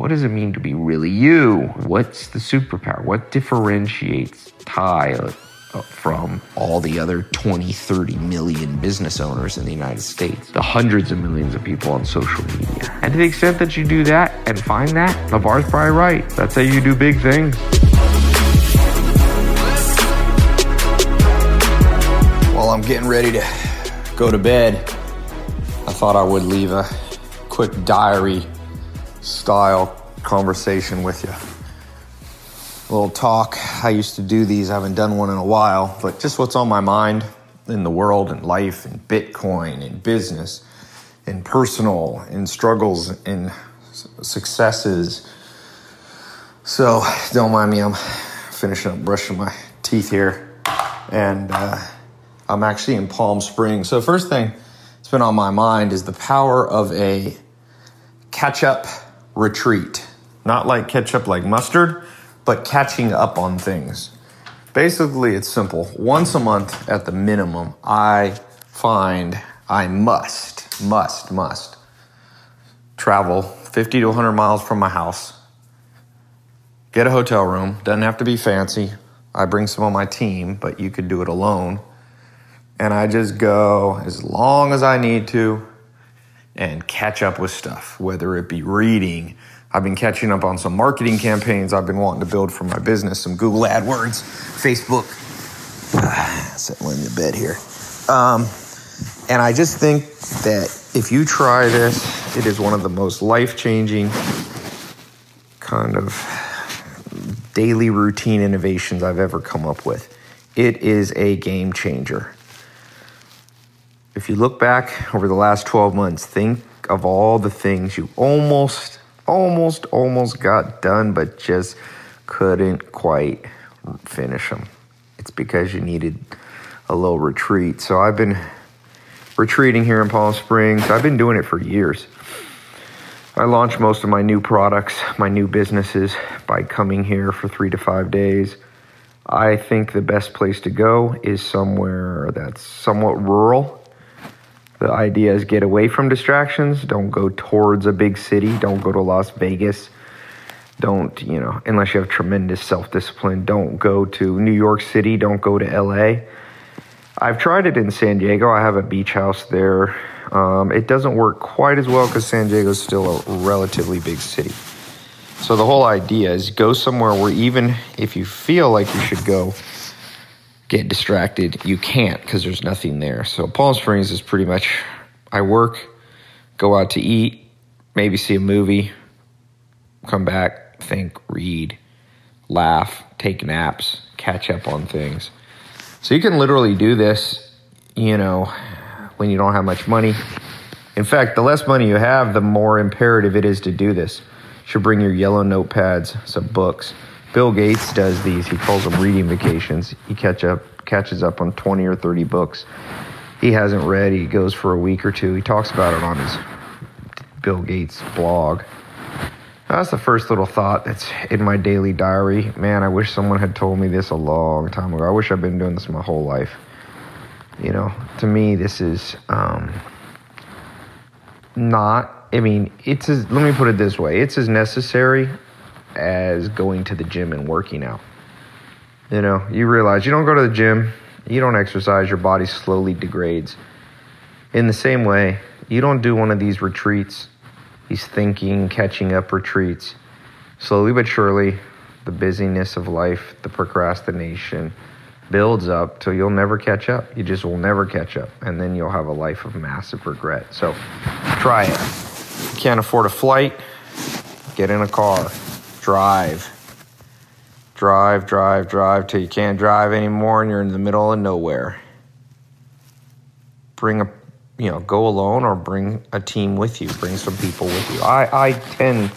What does it mean to be really you? What's the superpower? What differentiates Tai uh, from all the other 20, 30 million business owners in the United States, the hundreds of millions of people on social media? And to the extent that you do that and find that, LeVar's probably right. That's how you do big things. While I'm getting ready to go to bed, I thought I would leave a quick diary style conversation with you. A little talk. I used to do these, I haven't done one in a while, but just what's on my mind in the world and life and Bitcoin and business and personal and struggles and successes. So don't mind me, I'm finishing up brushing my teeth here and uh, I'm actually in Palm Springs. So, first thing that's been on my mind is the power of a catch up retreat. Not like ketchup like mustard, but catching up on things. Basically, it's simple. Once a month at the minimum, I find I must, must, must travel 50 to 100 miles from my house, get a hotel room. Doesn't have to be fancy. I bring some on my team, but you could do it alone. And I just go as long as I need to and catch up with stuff, whether it be reading. I've been catching up on some marketing campaigns I've been wanting to build for my business, some Google AdWords, Facebook. Ah, settling the bed here. Um, and I just think that if you try this, it is one of the most life changing kind of daily routine innovations I've ever come up with. It is a game changer if you look back over the last 12 months, think of all the things you almost, almost, almost got done, but just couldn't quite finish them. It's because you needed a little retreat. So I've been retreating here in Palm Springs. I've been doing it for years. I launch most of my new products, my new businesses by coming here for three to five days. I think the best place to go is somewhere that's somewhat rural the idea is get away from distractions. Don't go towards a big city. Don't go to Las Vegas. Don't, you know, unless you have tremendous self discipline, don't go to New York City. Don't go to LA. I've tried it in San Diego. I have a beach house there. Um, it doesn't work quite as well because San Diego is still a relatively big city. So the whole idea is go somewhere where even if you feel like you should go, get distracted, you can't because there's nothing there. So Palm Springs is pretty much I work, go out to eat, maybe see a movie, come back, think, read, laugh, take naps, catch up on things. So you can literally do this, you know, when you don't have much money. In fact, the less money you have, the more imperative it is to do this. You should bring your yellow notepads, some books Bill Gates does these. He calls them reading vacations. He catch up catches up on 20 or 30 books he hasn't read. He goes for a week or two. He talks about it on his Bill Gates blog. That's the first little thought that's in my daily diary. Man, I wish someone had told me this a long time ago. I wish I've been doing this my whole life. You know, to me, this is um, not. I mean, it's as. Let me put it this way: it's as necessary as going to the gym and working out. You know, you realize you don't go to the gym, you don't exercise, your body slowly degrades. In the same way, you don't do one of these retreats, these thinking, catching up retreats. Slowly but surely, the busyness of life, the procrastination builds up till you'll never catch up. You just will never catch up. And then you'll have a life of massive regret. So try it. You can't afford a flight, get in a car drive. Drive, drive, drive till you can't drive anymore and you're in the middle of nowhere. Bring a, you know, go alone or bring a team with you. Bring some people with you. I, I tend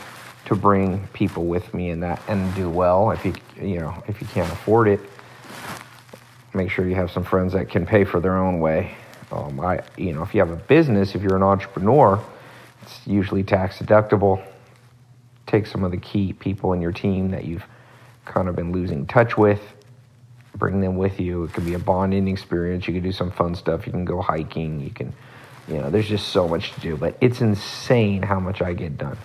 to bring people with me in that and do well. If you, you know, if you can't afford it, make sure you have some friends that can pay for their own way. Um, I, you know, if you have a business, if you're an entrepreneur, it's usually tax deductible take some of the key people in your team that you've kind of been losing touch with, bring them with you. It could be a bonding experience. You can do some fun stuff. You can go hiking. You can, you know, there's just so much to do. But it's insane how much I get done.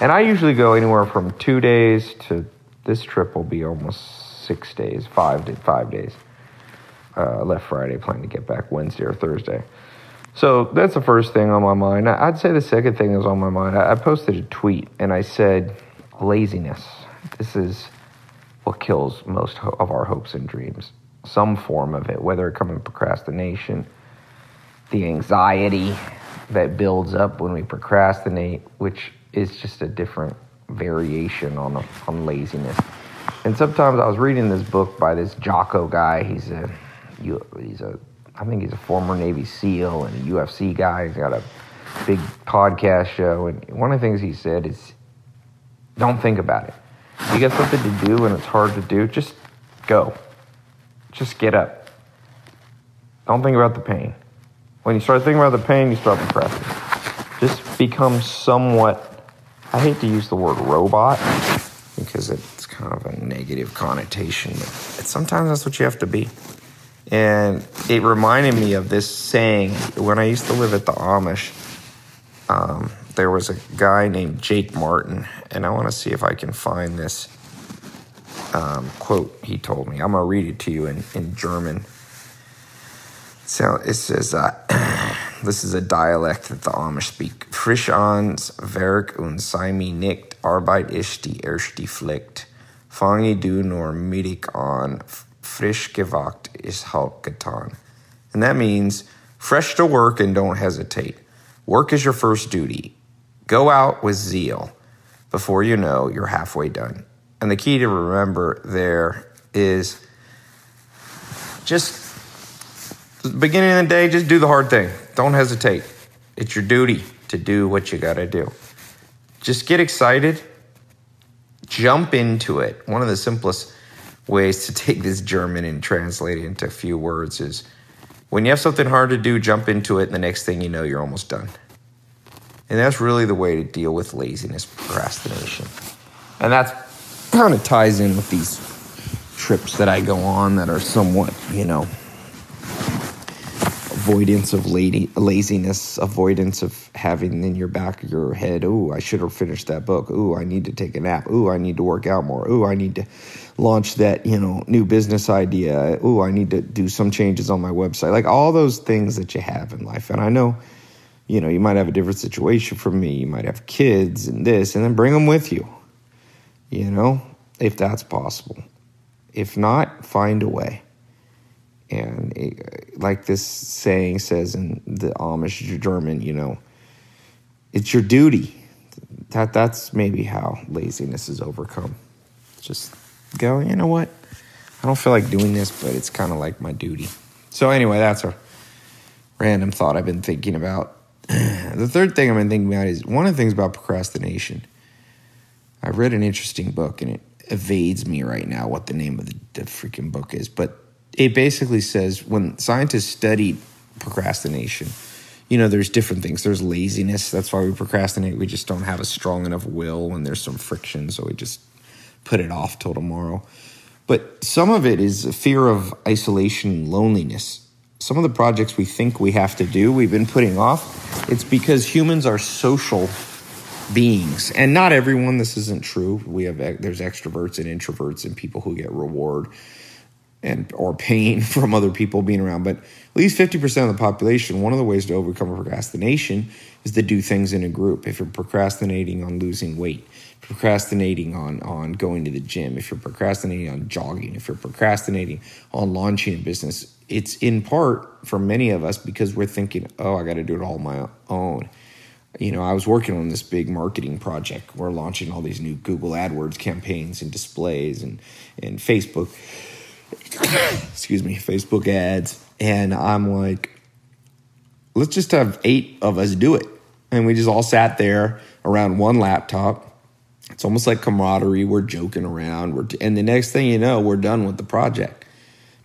And I usually go anywhere from two days to this trip will be almost six days, five to five days. Uh, left Friday, plan to get back Wednesday or Thursday. So that's the first thing on my mind. I'd say the second thing is on my mind. I posted a tweet and I said, laziness. This is what kills most of our hopes and dreams. Some form of it, whether it comes from procrastination, the anxiety that builds up when we procrastinate, which is just a different variation on, on laziness. And sometimes I was reading this book by this Jocko guy. He's a he's a I think he's a former Navy SEAL and a UFC guy. He's got a big podcast show, and one of the things he said is, "Don't think about it. You got something to do, and it's hard to do. Just go. Just get up. Don't think about the pain. When you start thinking about the pain, you start procrastinating. Just become somewhat. I hate to use the word robot because it's kind of a negative connotation, but sometimes that's what you have to be." And it reminded me of this saying when I used to live at the Amish. Um, there was a guy named Jake Martin, and I want to see if I can find this um, quote he told me. I'm going to read it to you in, in German. So it says, uh, this is a dialect that the Amish speak. Frisch ans Werk und sei mir nicht, Arbeit ist die erste Pflicht. Fange du nur mittig an, frisch gewagt is halt getan. And that means fresh to work and don't hesitate. Work is your first duty. Go out with zeal. Before you know, you're halfway done. And the key to remember there is just beginning of the day, just do the hard thing. Don't hesitate. It's your duty to do what you got to do. Just get excited, jump into it. One of the simplest ways to take this German and translate it into a few words is when you have something hard to do, jump into it, and the next thing you know, you're almost done. And that's really the way to deal with laziness, procrastination. And that kind of ties in with these trips that I go on that are somewhat, you know, avoidance of lady, laziness, avoidance of having in your back of your head, oh, I should have finished that book. Oh, I need to take a nap. Oh, I need to work out more. Oh, I need to launch that, you know, new business idea. Oh, I need to do some changes on my website. Like all those things that you have in life. And I know, you know, you might have a different situation from me. You might have kids and this, and then bring them with you, you know, if that's possible. If not, find a way. And it, like this saying says in the Amish German, you know, it's your duty. That that's maybe how laziness is overcome. Just go, you know what? I don't feel like doing this, but it's kind of like my duty. So anyway, that's a random thought I've been thinking about. the third thing I've been thinking about is one of the things about procrastination. I read an interesting book and it evades me right now what the name of the, the freaking book is, but it basically says when scientists studied procrastination, you know, there's different things. There's laziness. That's why we procrastinate. We just don't have a strong enough will, and there's some friction, so we just put it off till tomorrow. But some of it is a fear of isolation and loneliness. Some of the projects we think we have to do, we've been putting off. It's because humans are social beings, and not everyone. This isn't true. We have there's extroverts and introverts, and people who get reward and or pain from other people being around. But at least 50% of the population, one of the ways to overcome procrastination is to do things in a group. If you're procrastinating on losing weight, procrastinating on on going to the gym, if you're procrastinating on jogging, if you're procrastinating on launching a business, it's in part for many of us because we're thinking, "Oh, I got to do it all my own." You know, I was working on this big marketing project. We're launching all these new Google AdWords campaigns and displays and and Facebook excuse me, Facebook ads. And I'm like, let's just have eight of us do it. And we just all sat there around one laptop. It's almost like camaraderie. We're joking around. We're t- and the next thing you know, we're done with the project.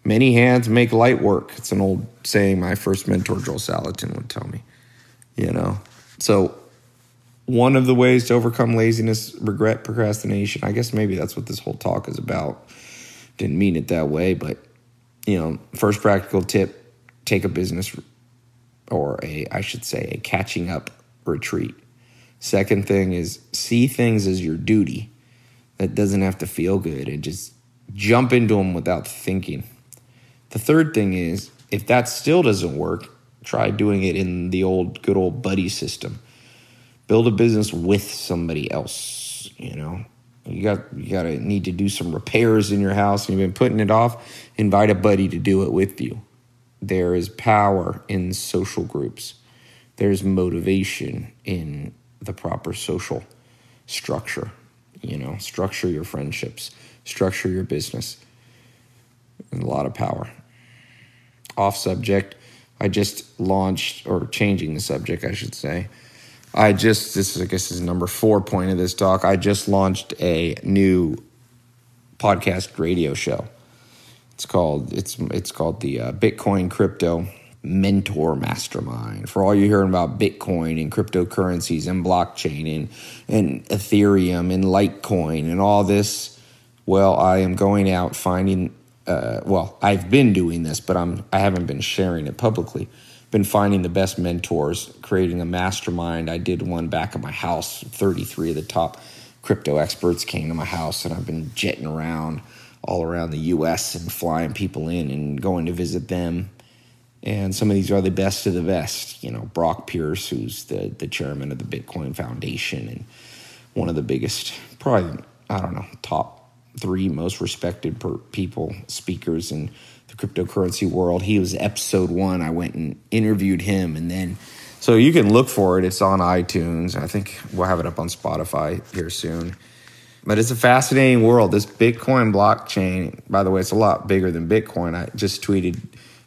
Many hands make light work. It's an old saying my first mentor, Joel Salatin, would tell me. You know? So, one of the ways to overcome laziness, regret, procrastination, I guess maybe that's what this whole talk is about didn't mean it that way, but you know, first practical tip: take a business or a, I should say, a catching up retreat. Second thing is see things as your duty. That doesn't have to feel good and just jump into them without thinking. The third thing is if that still doesn't work, try doing it in the old good old buddy system. Build a business with somebody else, you know. You got you got to need to do some repairs in your house and you've been putting it off, invite a buddy to do it with you. There is power in social groups. There's motivation in the proper social structure. You know, structure your friendships, structure your business. There's a lot of power. Off subject, I just launched, or changing the subject, I should say. I just, this is, I guess, is number four point of this talk. I just launched a new podcast radio show. It's called, it's, it's called the uh, Bitcoin Crypto mentor mastermind for all you're hearing about bitcoin and cryptocurrencies and blockchain and, and ethereum and litecoin and all this well i am going out finding uh, well i've been doing this but i'm i haven't been sharing it publicly been finding the best mentors creating a mastermind i did one back at my house 33 of the top crypto experts came to my house and i've been jetting around all around the us and flying people in and going to visit them and some of these are the best of the best. You know, Brock Pierce, who's the, the chairman of the Bitcoin Foundation and one of the biggest, probably, I don't know, top three most respected per people, speakers in the cryptocurrency world. He was episode one. I went and interviewed him. And then, so you can look for it. It's on iTunes. I think we'll have it up on Spotify here soon. But it's a fascinating world. This Bitcoin blockchain, by the way, it's a lot bigger than Bitcoin. I just tweeted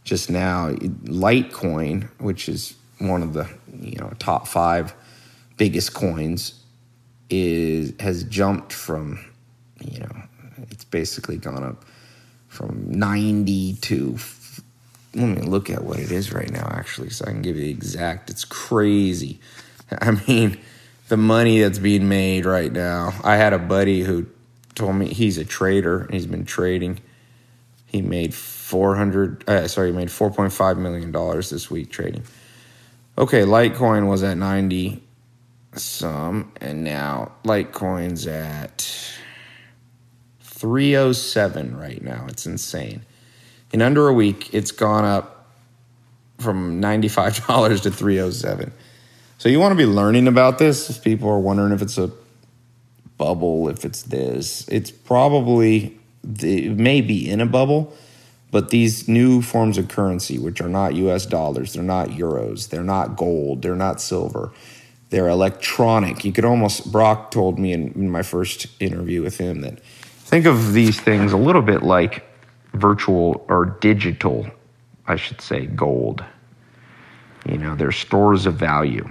just now. Litecoin, which is one of the you know top five biggest coins, is has jumped from you know it's basically gone up from 90 to let me look at what it is right now actually so i can give you the exact it's crazy i mean the money that's being made right now i had a buddy who told me he's a trader and he's been trading he made 400 uh, sorry, he made 4.5 million dollars this week trading. Okay, Litecoin was at 90 some and now Litecoin's at 307 right now. It's insane. In under a week, it's gone up from $95 to 307. So you want to be learning about this if people are wondering if it's a bubble, if it's this. It's probably it may be in a bubble, but these new forms of currency, which are not US dollars, they're not euros, they're not gold, they're not silver, they're electronic. You could almost, Brock told me in, in my first interview with him that think of these things a little bit like virtual or digital, I should say, gold. You know, they're stores of value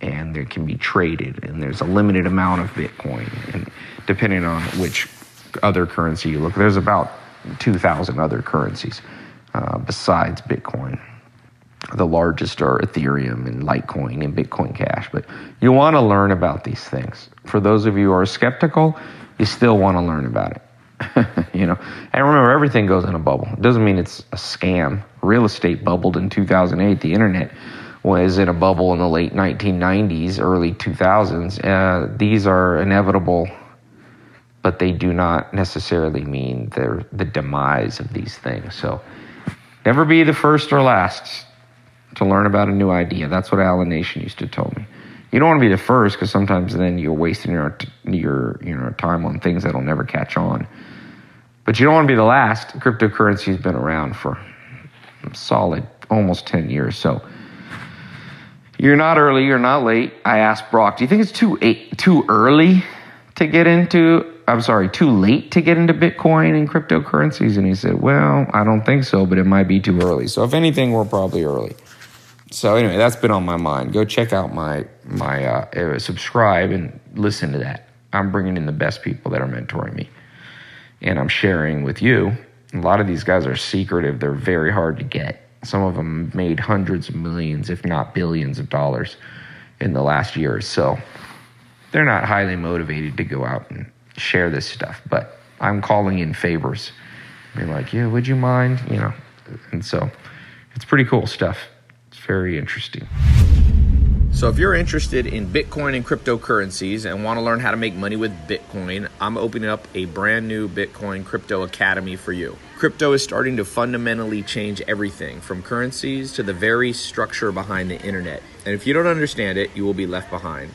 and they can be traded, and there's a limited amount of Bitcoin. And depending on which other currency you look, there's about 2,000 other currencies uh, besides Bitcoin. The largest are Ethereum and Litecoin and Bitcoin Cash. But you want to learn about these things. For those of you who are skeptical, you still want to learn about it. you know, and remember, everything goes in a bubble. It doesn't mean it's a scam. Real estate bubbled in 2008. The internet was in a bubble in the late 1990s, early 2000s. Uh, these are inevitable but they do not necessarily mean they're the demise of these things. So never be the first or last to learn about a new idea. That's what Allan Nation used to tell me. You don't want to be the first because sometimes then you're wasting your your you know time on things that'll never catch on. But you don't want to be the last. Cryptocurrency has been around for solid almost 10 years. So you're not early, you're not late. I asked Brock, do you think it's too too early to get into I'm sorry, too late to get into Bitcoin and cryptocurrencies? And he said, Well, I don't think so, but it might be too early. So if anything, we're probably early. So anyway, that's been on my mind. Go check out my my uh, subscribe and listen to that. I'm bringing in the best people that are mentoring me, and I'm sharing with you. A lot of these guys are secretive. They're very hard to get. Some of them made hundreds of millions, if not billions, of dollars in the last year or so. They're not highly motivated to go out and share this stuff, but I'm calling in favors. Be like, yeah, would you mind? You know, and so it's pretty cool stuff. It's very interesting. So if you're interested in Bitcoin and cryptocurrencies and want to learn how to make money with Bitcoin, I'm opening up a brand new Bitcoin Crypto Academy for you. Crypto is starting to fundamentally change everything from currencies to the very structure behind the internet. And if you don't understand it, you will be left behind.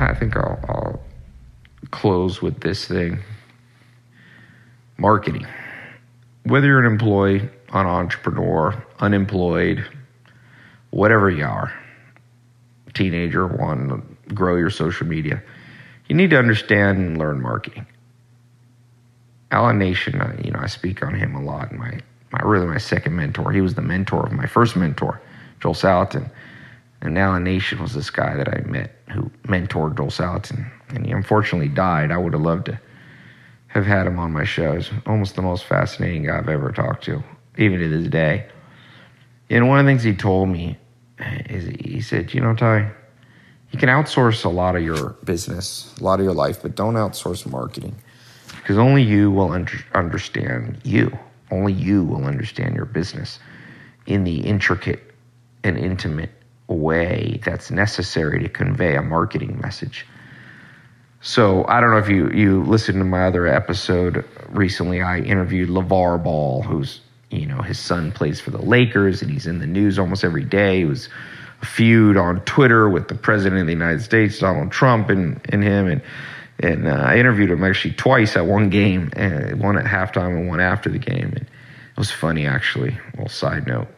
I think I'll, I'll close with this thing marketing. Whether you're an employee, an entrepreneur, unemployed, whatever you are, teenager, want to grow your social media, you need to understand and learn marketing. Allan Nation, you know, I speak on him a lot. My, my really my second mentor. He was the mentor of my first mentor, Joel Salatin. And Allan Nation was this guy that I met who mentored Joel Salatin. And he unfortunately died. I would have loved to have had him on my shows. Almost the most fascinating guy I've ever talked to, even to this day. And one of the things he told me is he said, you know, Tai, you can outsource a lot of your business, a lot of your life, but don't outsource marketing because only you will under- understand you. Only you will understand your business in the intricate and intimate way that's necessary to convey a marketing message. So I don't know if you you listened to my other episode recently. I interviewed LeVar Ball, who's you know his son plays for the Lakers and he's in the news almost every day. He was a feud on Twitter with the president of the United States, Donald Trump, and and him and. And uh, I interviewed him actually twice at one game, and one at halftime and one after the game. And it was funny, actually. Well, side note,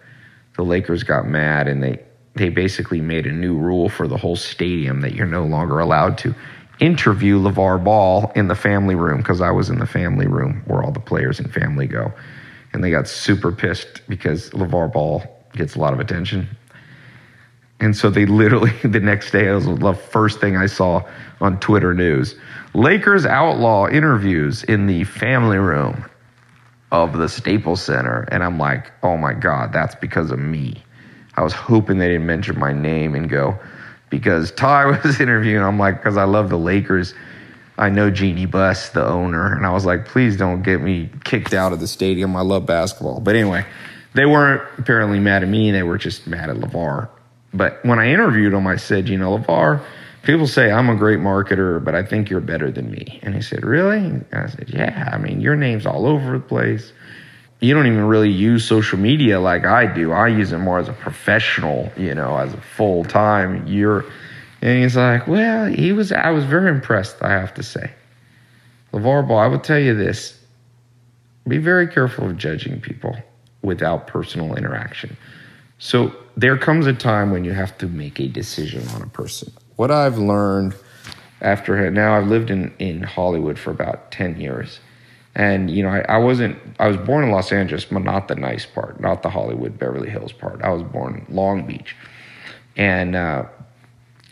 the Lakers got mad and they they basically made a new rule for the whole stadium that you're no longer allowed to interview LeVar Ball in the family room because I was in the family room where all the players and family go. And they got super pissed because LeVar Ball gets a lot of attention. And so they literally, the next day, it was the first thing I saw on Twitter news. Lakers outlaw interviews in the family room of the Staples Center. And I'm like, oh my God, that's because of me. I was hoping they didn't mention my name and go because Tai was interviewing. I'm like, because I love the Lakers. I know Jeanie Buss, the owner, and I was like, please don't get me kicked out of the stadium. I love basketball. But anyway, they weren't apparently mad at me. They were just mad at LeVar. But when I interviewed him, I said, you know, LeVar, people say I'm a great marketer, but I think you're better than me. And he said, really? And I said, yeah. I mean, your name's all over the place you don't even really use social media like I do. I use it more as a professional, you know, as a full time. You're, and he's like, well, he was. I was very impressed. I have to say, LeVar Ball. I will tell you this: be very careful of judging people without personal interaction. So there comes a time when you have to make a decision on a person. What I've learned after now, I've lived in in Hollywood for about ten years and, you know, I, I, wasn't, I was born in Los Angeles, but not the nice part, not the Hollywood, Beverly Hills part. I was born in Long Beach. And uh,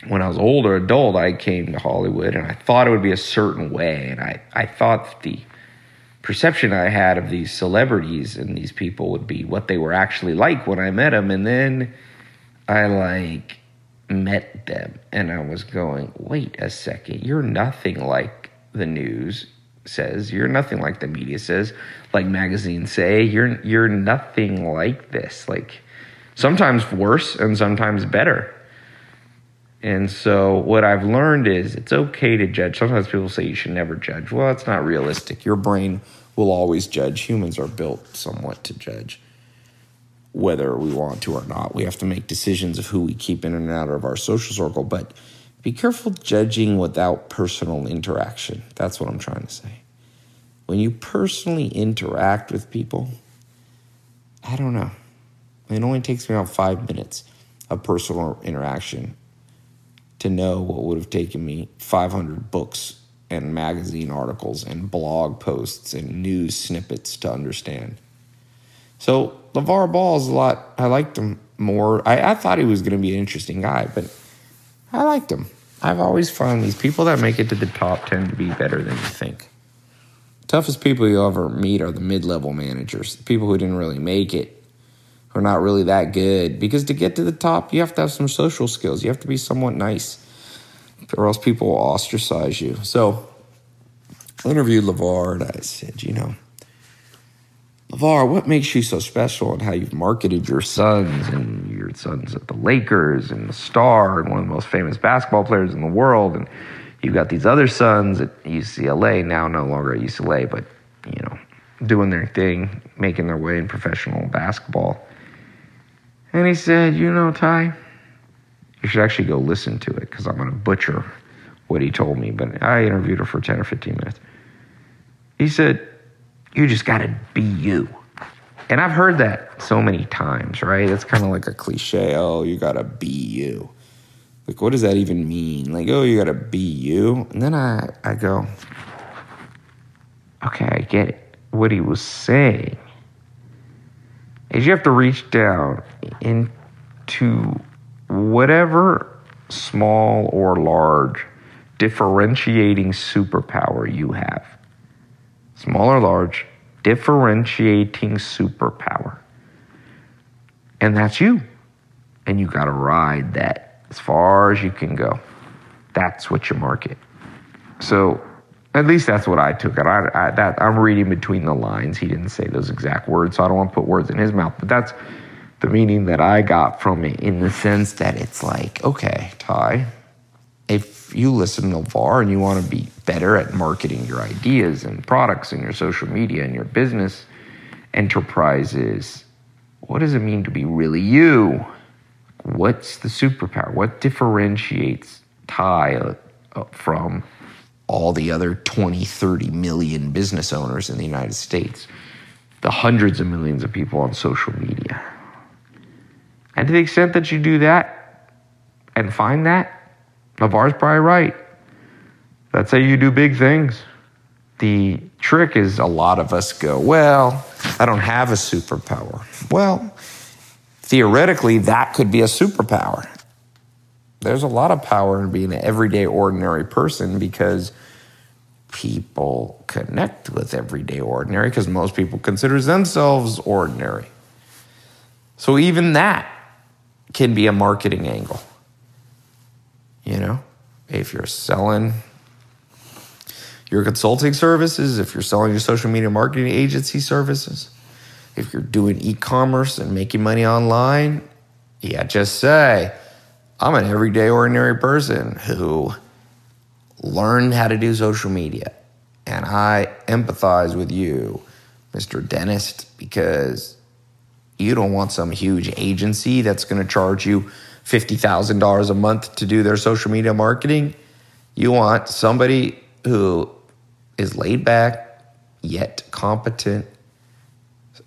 when I was older, adult, I came to Hollywood and I thought it would be a certain way. And I, I thought the perception I had of these celebrities and these people would be what they were actually like when I met them. And then I like met them and I was going, wait a second, you're nothing like the news says. You're nothing like the media says, like magazines say. You're you're nothing like this. Like sometimes worse and sometimes better. And so what I've learned is it's okay to judge. Sometimes people say you should never judge. Well, that's not realistic. Your brain will always judge. Humans are built somewhat to judge, whether we want to or not. We have to make decisions of who we keep in and out of our social circle, but be careful judging without personal interaction. That's what I'm trying to say. When you personally interact with people, I don't know. It only takes me about five minutes of personal interaction to know what would have taken me 500 books and magazine articles and blog posts and news snippets to understand. So LeVar Ball is a lot. I liked him more. I, I thought he was going to be an interesting guy, but I liked him. I've always found these people that make it to the top tend to be better than you think. Toughest people you'll ever meet are the mid level managers, the people who didn't really make it, who are not really that good. Because to get to the top, you have to have some social skills. You have to be somewhat nice, or else people will ostracize you. So I interviewed LeVar and I said, you know, LeVar, what makes you so special and how you've marketed your sons and your sons at the Lakers and the star and one of the most famous basketball players in the world. And you've got these other sons at UCLA, now no longer at UCLA, but, you know, doing their thing, making their way in professional basketball. And he said, you know, Tai, you should actually go listen to it because I'm going to butcher what he told me. But I interviewed her for 10 or 15 minutes. He said, you just got to be you. And I've heard that so many times, right? It's kind of like a cliche. Oh, you got to be you. Like, what does that even mean? Like, oh, you got to be you. And then I, I go, okay, I get it. What he was saying is you have to reach down into whatever small or large differentiating superpower you have small or large, differentiating superpower. And that's you. And you got to ride that as far as you can go. That's what you market. So at least that's what I took it. I, I, that, I'm reading between the lines. He didn't say those exact words, so I don't want to put words in his mouth. But that's the meaning that I got from it in the sense that it's like, okay, Tai, if you listen to VAR and you want to be better at marketing your ideas and products and your social media and your business enterprises, what does it mean to be really you? What's the superpower? What differentiates Tai uh, from all the other 20, 30 million business owners in the United States, the hundreds of millions of people on social media? And to the extent that you do that and find that, LeVar's probably right. That's how you do big things. The trick is a lot of us go, well, I don't have a superpower. Well, theoretically, that could be a superpower. There's a lot of power in being an everyday, ordinary person because people connect with everyday, ordinary because most people consider themselves ordinary. So even that can be a marketing angle. You know, if you're selling your consulting services, if you're selling your social media marketing agency services, if you're doing e commerce and making money online, yeah, just say, I'm an everyday ordinary person who learned how to do social media. And I empathize with you, Mr. Dentist, because you don't want some huge agency that's going to charge you $50,000 a month to do their social media marketing. You want somebody who is laid back, yet competent,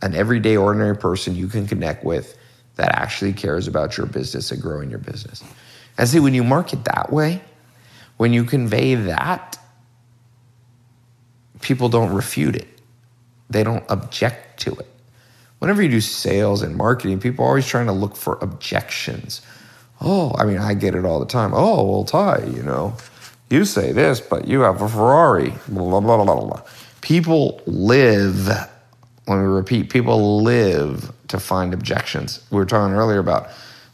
an everyday, ordinary person you can connect with that actually cares about your business and growing your business. And see, when you market that way, when you convey that, people don't refute it, they don't object to it. Whenever you do sales and marketing, people are always trying to look for objections. Oh, I mean, I get it all the time. Oh, well, Tai, you know, you say this, but you have a Ferrari. Blah, blah, blah, blah, blah. People live, let me repeat, people live to find objections. We were talking earlier about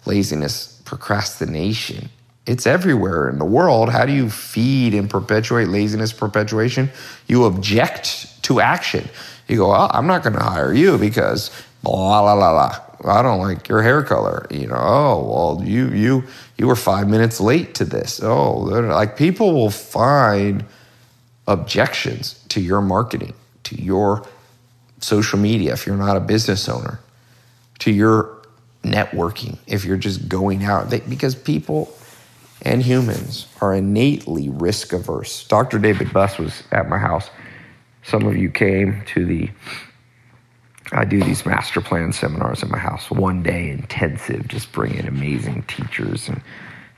laziness, procrastination. It's everywhere in the world. How do you feed and perpetuate laziness, perpetuation? You object to action. You go, oh, I'm not going to hire you because blah, blah, blah, blah. I don't like your hair color. You know, oh, well, you you you were five minutes late to this. Oh, like people will find objections to your marketing, to your social media if you're not a business owner, to your networking if you're just going out. They, because people and humans are innately risk averse. Dr. David Buss was at my house. Some of you came to the I do these master plan seminars in my house, one day intensive, just bring in amazing teachers. And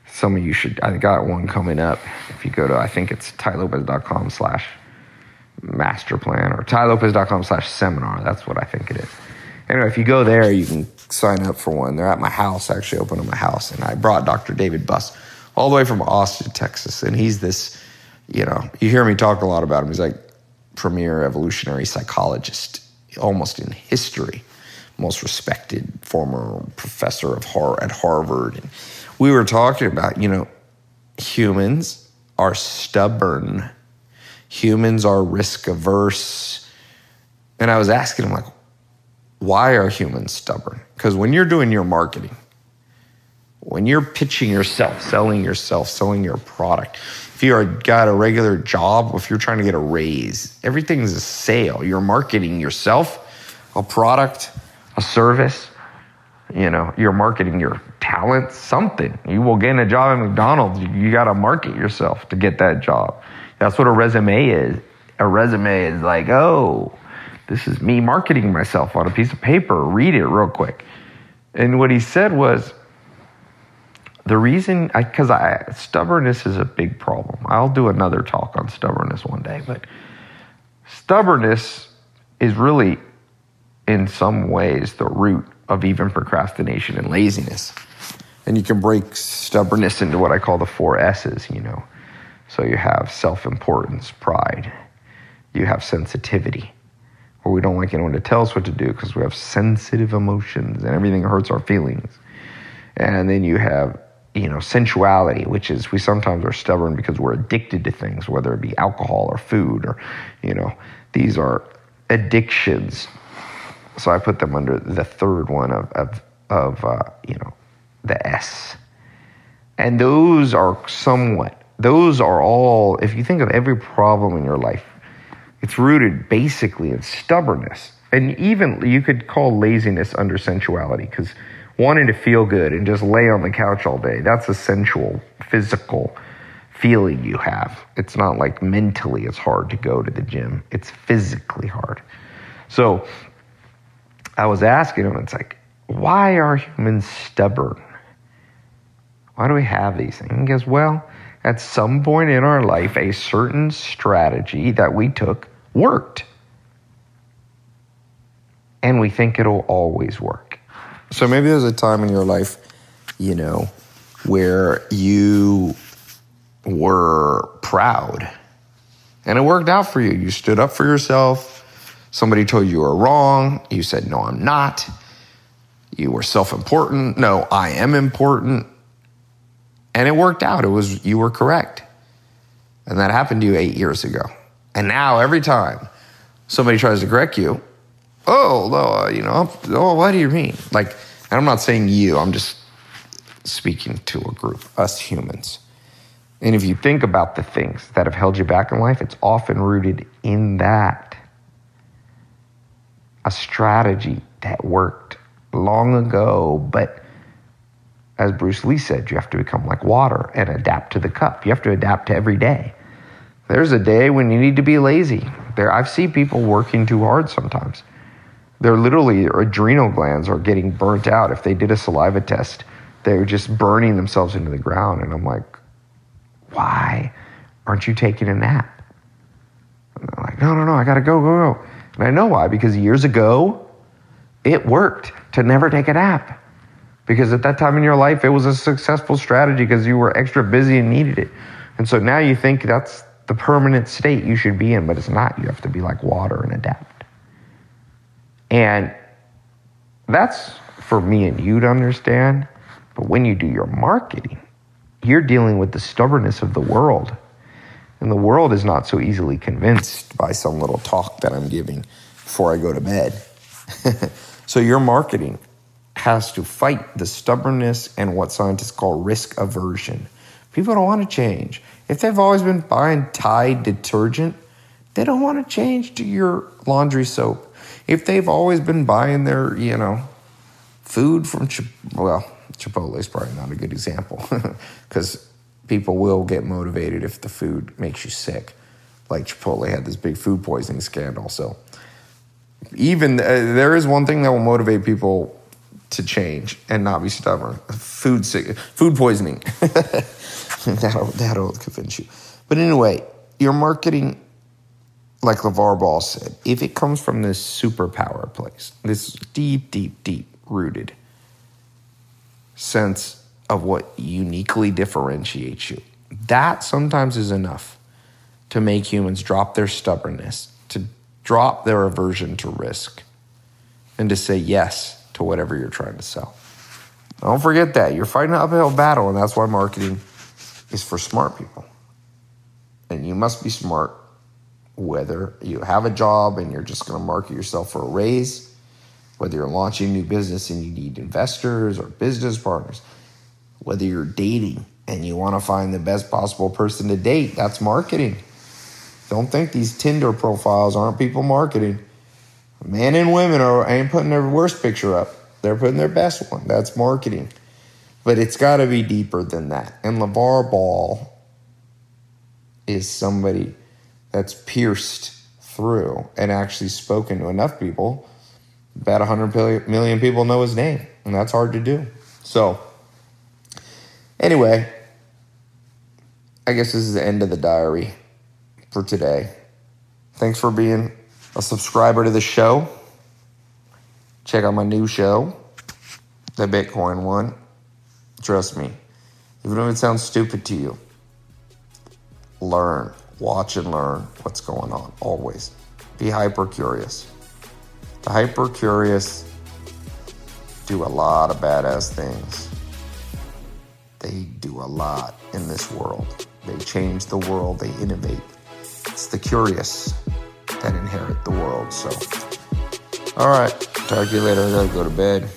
some of you should, I got one coming up. If you go to, I think it's tailopez.com slash master plan or tailopez.com slash seminar. That's what I think it is. Anyway, if you go there, you can sign up for one. They're at my house, actually open at my house. And I brought Dr. David Buss all the way from Austin, Texas. And he's this, you know, you hear me talk a lot about him. He's like premier evolutionary psychologist almost in history, most respected former professor of at Harvard. And we were talking about, you know, humans are stubborn, humans are risk averse. And I was asking him, like, why are humans stubborn? Because when you're doing your marketing, when you're pitching yourself, selling yourself, selling your product, if you are got a regular job, if you're trying to get a raise, everything's a sale. You're marketing yourself, a product, a service. You know, you're marketing your talent, something. You will get a job at McDonald's. You, you got to market yourself to get that job. That's what a resume is. A resume is like, oh, this is me marketing myself on a piece of paper. Read it real quick. And what he said was, the reason, because I, I, stubbornness is a big problem. I'll do another talk on stubbornness one day, but stubbornness is really, in some ways, the root of even procrastination and laziness. And you can break stubbornness into what I call the four S's, you know. So you have self importance, pride, you have sensitivity, where we don't like anyone to tell us what to do because we have sensitive emotions and everything hurts our feelings. And then you have you know, sensuality, which is we sometimes are stubborn because we're addicted to things, whether it be alcohol or food or, you know, these are addictions. So I put them under the third one of, of, of uh, you know, the S. And those are somewhat, those are all, if you think of every problem in your life, it's rooted basically in stubbornness. And even you could call laziness under sensuality because wanting to feel good and just lay on the couch all day. That's a sensual, physical feeling you have. It's not like mentally it's hard to go to the gym, it's physically hard. So I was asking him, it's like, why are humans stubborn? Why do we have these things? He goes, well, at some point in our life, a certain strategy that we took worked. And we think it'll always work. So maybe there's a time in your life, you know, where you were proud and it worked out for you. You stood up for yourself. Somebody told you you were wrong. You said, No, I'm not. You were self important. No, I am important. And it worked out. It was, you were correct. And that happened to you eight years ago. And now every time somebody tries to correct you, oh, no, you know, oh, what do you mean? Like, and I'm not saying you, I'm just speaking to a group, us humans. And if you think about the things that have held you back in life, it's often rooted in that. A strategy that worked long ago, but as Bruce Lee said, you have to become like water and adapt to the cup. You have to adapt to every day. There's a day when you need to be lazy. There, I've seen people working too hard sometimes they're literally their adrenal glands are getting burnt out. If they did a saliva test, they're just burning themselves into the ground. And I'm like, why aren't you taking a nap? And they're like, no, no, no, I gotta go, go, go. And I know why, because years ago, it worked to never take a nap. Because at that time in your life, it was a successful strategy because you were extra busy and needed it. And so now you think that's the permanent state you should be in, but it's not. You have to be like water and adapt. And that's for me and you to understand. But when you do your marketing, you're dealing with the stubbornness of the world. And the world is not so easily convinced by some little talk that I'm giving before I go to bed. so your marketing has to fight the stubbornness and what scientists call risk aversion. People don't want to change. If they've always been buying Tide detergent, they don't want to change to your laundry soap. If they've always been buying their, you know, food from, Chip- well, Chipotle is probably not a good example because people will get motivated if the food makes you sick. Like Chipotle had this big food poisoning scandal. So, even uh, there is one thing that will motivate people to change and not be stubborn food sick, food poisoning. that'll, that'll convince you. But anyway, your marketing, like LaVar Ball said, if it comes from this superpower place, this deep, deep, deep rooted sense of what uniquely differentiates you, that sometimes is enough to make humans drop their stubbornness, to drop their aversion to risk, and to say yes to whatever you're trying to sell. Don't forget that. You're fighting an uphill battle, and that's why marketing is for smart people. And you must be smart whether you have a job and you're just going to market yourself for a raise, whether you're launching a new business and you need investors or business partners, whether you're dating and you want to find the best possible person to date, that's marketing. Don't think these Tinder profiles aren't people marketing. Men and women are ain't putting their worst picture up. They're putting their best one. That's marketing. But it's got to be deeper than that. And LaVar Ball is somebody that's pierced through and actually spoken to enough people. About 100 million people know his name, and that's hard to do. So, anyway, I guess this is the end of the diary for today. Thanks for being a subscriber to the show. Check out my new show, the Bitcoin one. Trust me, even if it sounds stupid to you, learn, watch and learn what's going on always. Be hyper curious. The hyper curious do a lot of badass things. They do a lot in this world. They change the world, they innovate. It's the curious that inherit the world. So, all right, talk to you later. I gotta go to bed.